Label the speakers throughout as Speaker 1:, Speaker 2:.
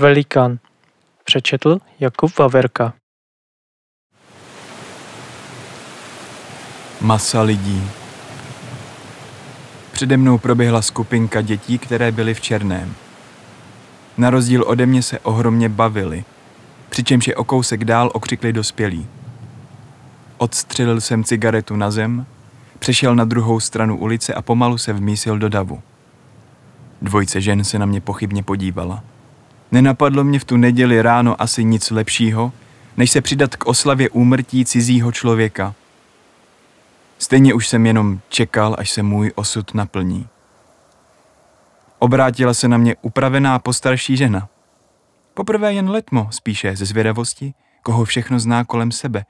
Speaker 1: Velikán. Přečetl Jakub Vaverka.
Speaker 2: Masa lidí. Přede mnou proběhla skupinka dětí, které byly v černém. Na rozdíl ode mě se ohromně bavili, přičemž je o kousek dál okřikli dospělí. Odstřelil jsem cigaretu na zem, přešel na druhou stranu ulice a pomalu se vmísil do davu. Dvojce žen se na mě pochybně podívala. Nenapadlo mě v tu neděli ráno asi nic lepšího, než se přidat k oslavě úmrtí cizího člověka. Stejně už jsem jenom čekal, až se můj osud naplní. Obrátila se na mě upravená postarší žena. Poprvé jen letmo, spíše ze zvědavosti, koho všechno zná kolem sebe,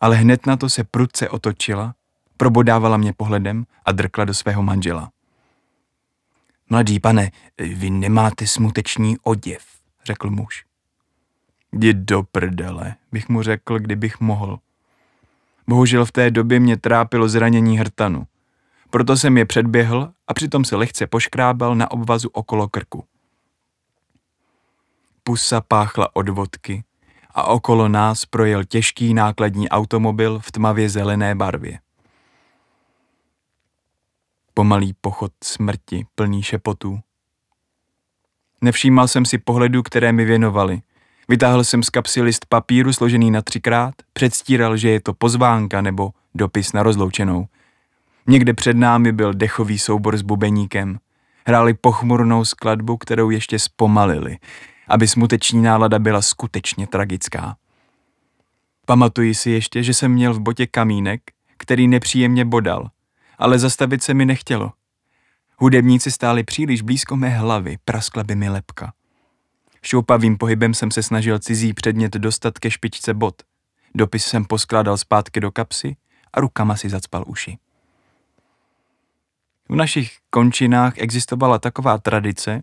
Speaker 2: ale hned na to se prudce otočila, probodávala mě pohledem a drkla do svého manžela. Mladý pane, vy nemáte smuteční oděv, řekl muž. Jdi do prdele, bych mu řekl, kdybych mohl. Bohužel v té době mě trápilo zranění hrtanu. Proto jsem je předběhl a přitom se lehce poškrábal na obvazu okolo krku. Pusa páchla od vodky a okolo nás projel těžký nákladní automobil v tmavě zelené barvě. Pomalý pochod smrti, plný šepotů. Nevšímal jsem si pohledu, které mi věnovali. Vytáhl jsem z kapsy list papíru složený na třikrát, předstíral, že je to pozvánka nebo dopis na rozloučenou. Někde před námi byl dechový soubor s bubeníkem. Hráli pochmurnou skladbu, kterou ještě zpomalili, aby smuteční nálada byla skutečně tragická. Pamatuji si ještě, že jsem měl v botě kamínek, který nepříjemně bodal, ale zastavit se mi nechtělo. Hudebníci stáli příliš blízko mé hlavy, praskla by mi lepka. Šoupavým pohybem jsem se snažil cizí předmět dostat ke špičce bot. Dopis jsem poskládal zpátky do kapsy a rukama si zacpal uši. V našich končinách existovala taková tradice,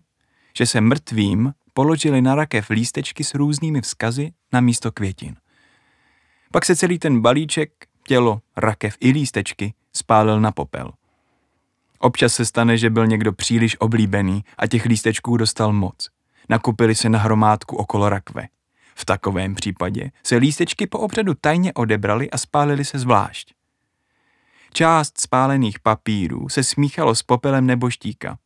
Speaker 2: že se mrtvým položili na rakev lístečky s různými vzkazy na místo květin. Pak se celý ten balíček, tělo, rakev i lístečky spálil na popel. Občas se stane, že byl někdo příliš oblíbený a těch lístečků dostal moc. Nakupili se na hromádku okolo rakve. V takovém případě se lístečky po obřadu tajně odebrali a spálili se zvlášť. Část spálených papírů se smíchalo s popelem neboštíka.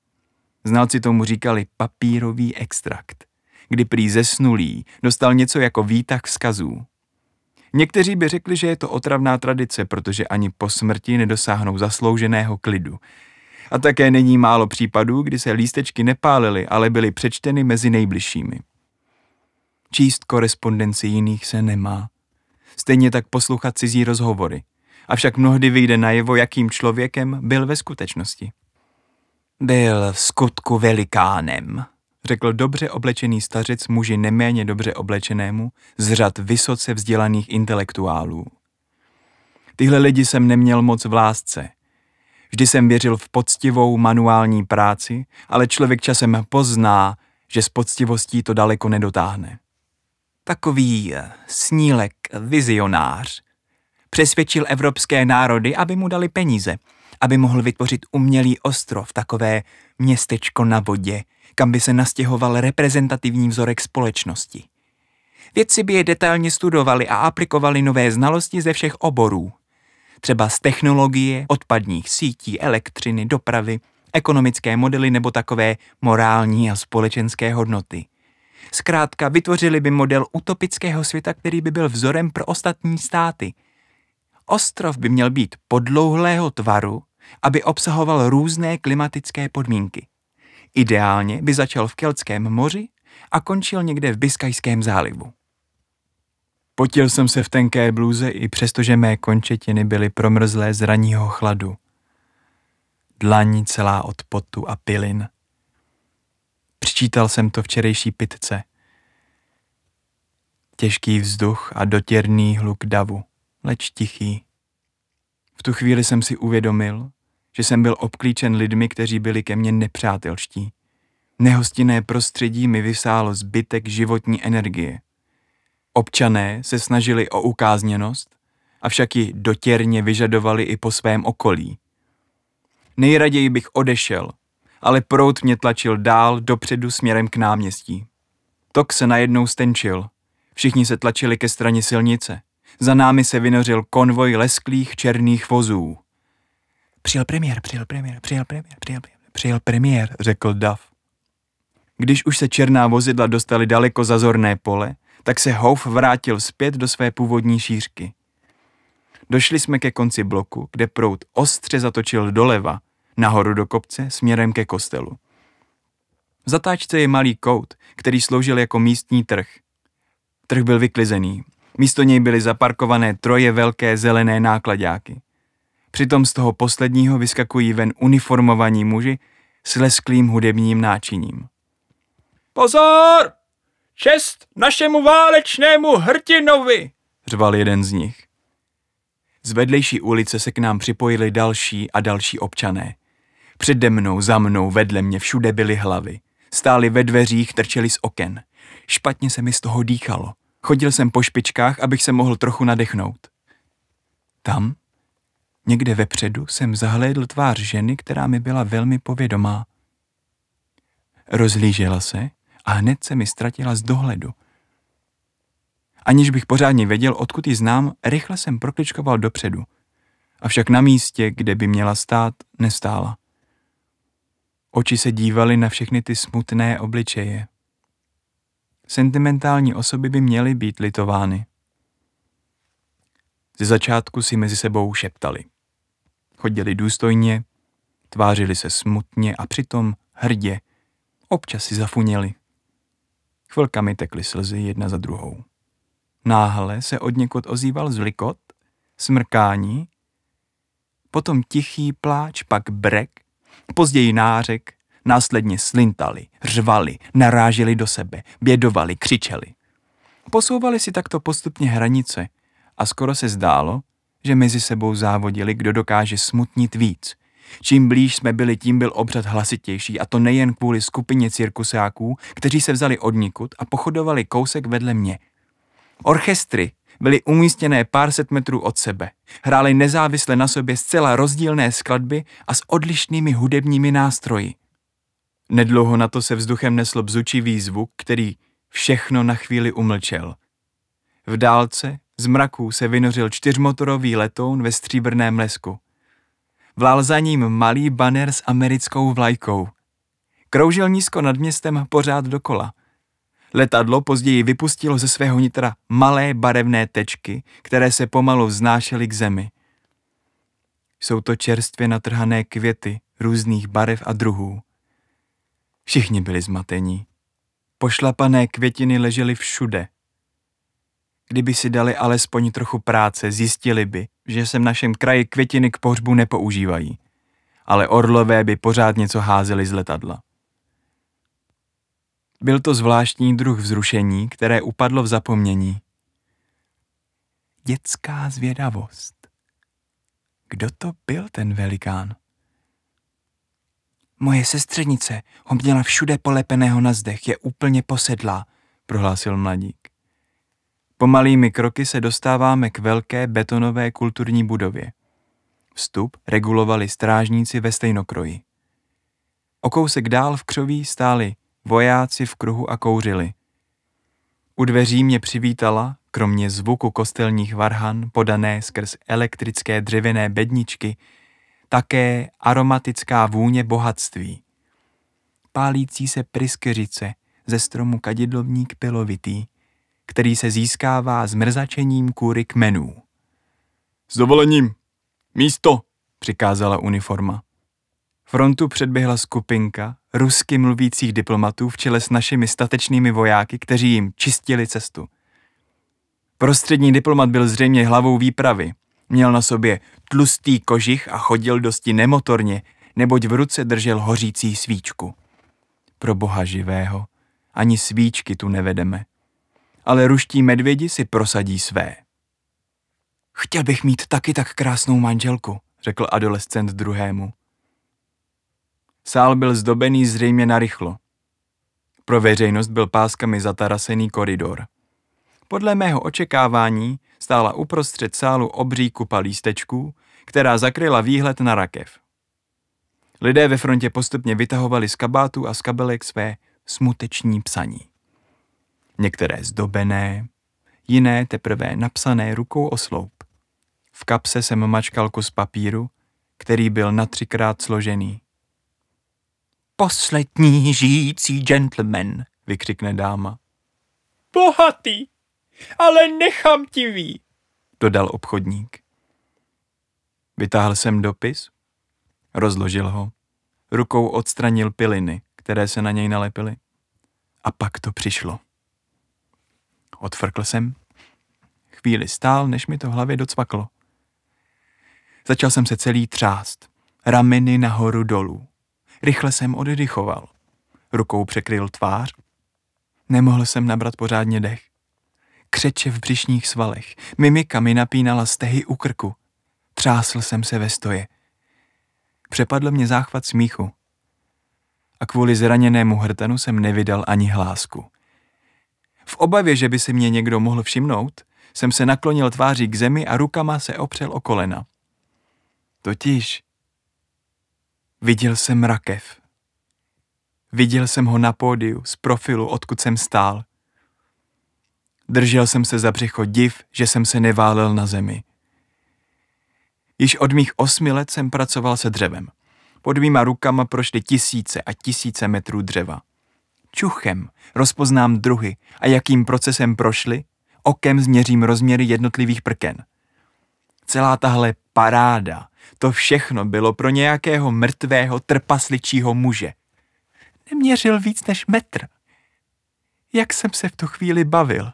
Speaker 2: Znalci tomu říkali papírový extrakt, kdy prý zesnulý dostal něco jako výtah vzkazů. Někteří by řekli, že je to otravná tradice, protože ani po smrti nedosáhnou zaslouženého klidu. A také není málo případů, kdy se lístečky nepálily, ale byly přečteny mezi nejbližšími. Číst korespondenci jiných se nemá. Stejně tak poslouchat cizí rozhovory. Avšak mnohdy vyjde najevo, jakým člověkem byl ve skutečnosti. Byl v skutku velikánem, řekl dobře oblečený stařec muži neméně dobře oblečenému z řad vysoce vzdělaných intelektuálů. Tyhle lidi jsem neměl moc v lásce. Vždy jsem věřil v poctivou manuální práci, ale člověk časem pozná, že s poctivostí to daleko nedotáhne. Takový eh, snílek vizionář přesvědčil evropské národy, aby mu dali peníze, aby mohl vytvořit umělý ostrov, takové městečko na vodě, kam by se nastěhoval reprezentativní vzorek společnosti. Vědci by je detailně studovali a aplikovali nové znalosti ze všech oborů. Třeba z technologie, odpadních sítí, elektřiny, dopravy, ekonomické modely nebo takové morální a společenské hodnoty. Zkrátka vytvořili by model utopického světa, který by byl vzorem pro ostatní státy. Ostrov by měl být podlouhlého tvaru, aby obsahoval různé klimatické podmínky. Ideálně by začal v Keltském moři a končil někde v Biskajském zálivu. Potil jsem se v tenké bluze i přestože mé končetiny byly promrzlé z raního chladu. Dlaň celá od potu a pilin. Přičítal jsem to včerejší pitce. Těžký vzduch a dotěrný hluk davu, leč tichý. V tu chvíli jsem si uvědomil, že jsem byl obklíčen lidmi, kteří byli ke mně nepřátelští. Nehostinné prostředí mi vysálo zbytek životní energie. Občané se snažili o ukázněnost, avšak ji dotěrně vyžadovali i po svém okolí. Nejraději bych odešel, ale prout mě tlačil dál dopředu směrem k náměstí. Tok se najednou stenčil. Všichni se tlačili ke straně silnice. Za námi se vynořil konvoj lesklých černých vozů. Přijel premiér, přijel premiér, přijel premiér, přijel premiér, přijel premiér, řekl Dav. Když už se černá vozidla dostali daleko za zorné pole, tak se Houf vrátil zpět do své původní šířky. Došli jsme ke konci bloku, kde prout ostře zatočil doleva, nahoru do kopce směrem ke kostelu. V zatáčce je malý kout, který sloužil jako místní trh. Trh byl vyklizený. Místo něj byly zaparkované troje velké zelené nákladáky. Přitom z toho posledního vyskakují ven uniformovaní muži s lesklým hudebním náčiním. Pozor! Čest našemu válečnému hrdinovi! řval jeden z nich. Z vedlejší ulice se k nám připojili další a další občané. Přede mnou, za mnou, vedle mě všude byly hlavy. Stáli ve dveřích, trčeli z oken. Špatně se mi z toho dýchalo. Chodil jsem po špičkách, abych se mohl trochu nadechnout. Tam, někde vepředu, jsem zahlédl tvář ženy, která mi byla velmi povědomá. Rozlížela se a hned se mi ztratila z dohledu. Aniž bych pořádně věděl, odkud ji znám, rychle jsem prokličkoval dopředu. Avšak na místě, kde by měla stát, nestála. Oči se dívaly na všechny ty smutné obličeje. Sentimentální osoby by měly být litovány. Ze začátku si mezi sebou šeptali. Chodili důstojně, tvářili se smutně a přitom hrdě. Občas si zafuněli. Chvilkami tekly slzy jedna za druhou. Náhle se od někud ozýval zlikot, smrkání, potom tichý pláč, pak brek, později nářek, následně slintali, řvali, naráželi do sebe, bědovali, křičeli. Posouvali si takto postupně hranice a skoro se zdálo, že mezi sebou závodili, kdo dokáže smutnit víc. Čím blíž jsme byli, tím byl obřad hlasitější a to nejen kvůli skupině cirkusáků, kteří se vzali odnikud a pochodovali kousek vedle mě – Orchestry byly umístěné pár set metrů od sebe. Hrály nezávisle na sobě zcela rozdílné skladby a s odlišnými hudebními nástroji. Nedlouho na to se vzduchem nesl bzučivý zvuk, který všechno na chvíli umlčel. V dálce z mraků se vynořil čtyřmotorový letoun ve stříbrném lesku. Vlál za ním malý banner s americkou vlajkou. Kroužil nízko nad městem pořád dokola – Letadlo později vypustilo ze svého nitra malé barevné tečky, které se pomalu vznášely k zemi. Jsou to čerstvě natrhané květy různých barev a druhů. Všichni byli zmatení. Pošlapané květiny ležely všude. Kdyby si dali alespoň trochu práce, zjistili by, že se v našem kraji květiny k pohřbu nepoužívají. Ale orlové by pořád něco házeli z letadla. Byl to zvláštní druh vzrušení, které upadlo v zapomnění. Dětská zvědavost. Kdo to byl ten velikán? Moje sestřenice ho měla všude polepeného na zdech, je úplně posedlá, prohlásil mladík. Pomalými kroky se dostáváme k velké betonové kulturní budově. Vstup regulovali strážníci ve stejnokroji. O kousek dál v křoví stáli vojáci v kruhu a kouřili. U dveří mě přivítala, kromě zvuku kostelních varhan podané skrz elektrické dřevěné bedničky, také aromatická vůně bohatství. Pálící se pryskyřice ze stromu kadidlovník pilovitý, který se získává zmrzačením kůry kmenů. S dovolením, místo, přikázala uniforma. Frontu předběhla skupinka rusky mluvících diplomatů v čele s našimi statečnými vojáky, kteří jim čistili cestu. Prostřední diplomat byl zřejmě hlavou výpravy. Měl na sobě tlustý kožich a chodil dosti nemotorně, neboť v ruce držel hořící svíčku. Pro boha živého, ani svíčky tu nevedeme. Ale ruští medvědi si prosadí své. Chtěl bych mít taky tak krásnou manželku, řekl adolescent druhému. Sál byl zdobený zřejmě narychlo. Pro veřejnost byl páskami zatarasený koridor. Podle mého očekávání stála uprostřed sálu obří kupa lístečků, která zakryla výhled na rakev. Lidé ve frontě postupně vytahovali z kabátu a z kabelek své smuteční psaní. Některé zdobené, jiné teprve napsané rukou o sloup. V kapse jsem mačkal kus papíru, který byl na třikrát složený. Poslední žijící gentleman, vykřikne dáma.
Speaker 1: Bohatý, ale nechamtivý,
Speaker 2: dodal obchodník. Vytáhl jsem dopis, rozložil ho, rukou odstranil piliny, které se na něj nalepily. A pak to přišlo. Odfrkl jsem. Chvíli stál, než mi to v hlavě docvaklo. Začal jsem se celý třást. Rameny nahoru dolů. Rychle jsem oddychoval. Rukou překryl tvář. Nemohl jsem nabrat pořádně dech. Křeče v břišních svalech. Mimika mi napínala stehy u krku. Třásl jsem se ve stoje. Přepadl mě záchvat smíchu. A kvůli zraněnému hrtanu jsem nevydal ani hlásku. V obavě, že by si mě někdo mohl všimnout, jsem se naklonil tváří k zemi a rukama se opřel o kolena. Totiž viděl jsem rakev. Viděl jsem ho na pódiu, z profilu, odkud jsem stál. Držel jsem se za břicho div, že jsem se neválel na zemi. Již od mých osmi let jsem pracoval se dřevem. Pod mýma rukama prošly tisíce a tisíce metrů dřeva. Čuchem rozpoznám druhy a jakým procesem prošly, okem změřím rozměry jednotlivých prken. Celá tahle paráda, to všechno bylo pro nějakého mrtvého trpasličího muže. Neměřil víc než metr. Jak jsem se v tu chvíli bavil.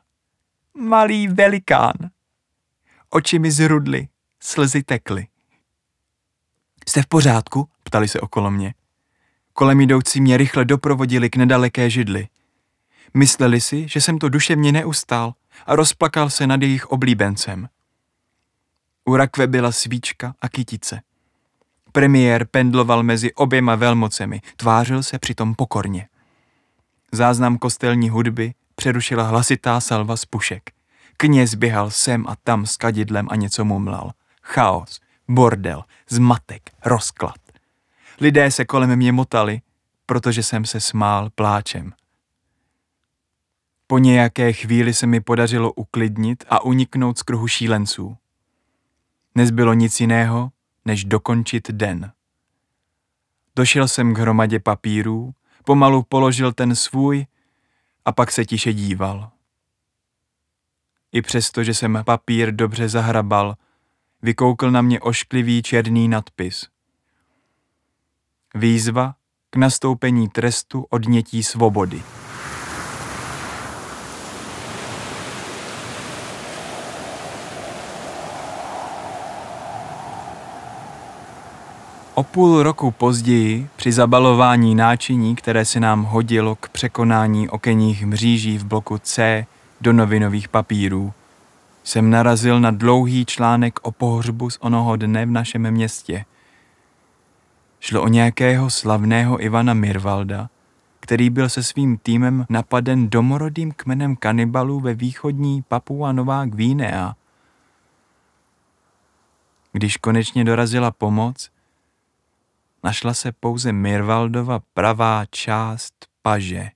Speaker 2: Malý velikán. Oči mi zrudly, slzy tekly. Jste v pořádku? Ptali se okolo mě. Kolem jdoucí mě rychle doprovodili k nedaleké židli. Mysleli si, že jsem to duševně neustál a rozplakal se nad jejich oblíbencem. U rakve byla svíčka a kytice. Premiér pendloval mezi oběma velmocemi, tvářil se přitom pokorně. Záznam kostelní hudby přerušila hlasitá salva z pušek. Kněz běhal sem a tam s kadidlem a něco mumlal. Chaos, bordel, zmatek, rozklad. Lidé se kolem mě motali, protože jsem se smál pláčem. Po nějaké chvíli se mi podařilo uklidnit a uniknout z kruhu šílenců. Nezbylo nic jiného, než dokončit den. Došel jsem k hromadě papírů, pomalu položil ten svůj a pak se tiše díval. I přesto, že jsem papír dobře zahrabal, vykoukl na mě ošklivý černý nadpis. Výzva k nastoupení trestu odnětí svobody. O půl roku později, při zabalování náčiní, které se nám hodilo k překonání okenních mříží v bloku C do novinových papírů, jsem narazil na dlouhý článek o pohřbu z onoho dne v našem městě. Šlo o nějakého slavného Ivana Mirvalda, který byl se svým týmem napaden domorodým kmenem kanibalů ve východní Papua Nová Gvinea. Když konečně dorazila pomoc, našla se pouze Mirvaldova pravá část paže.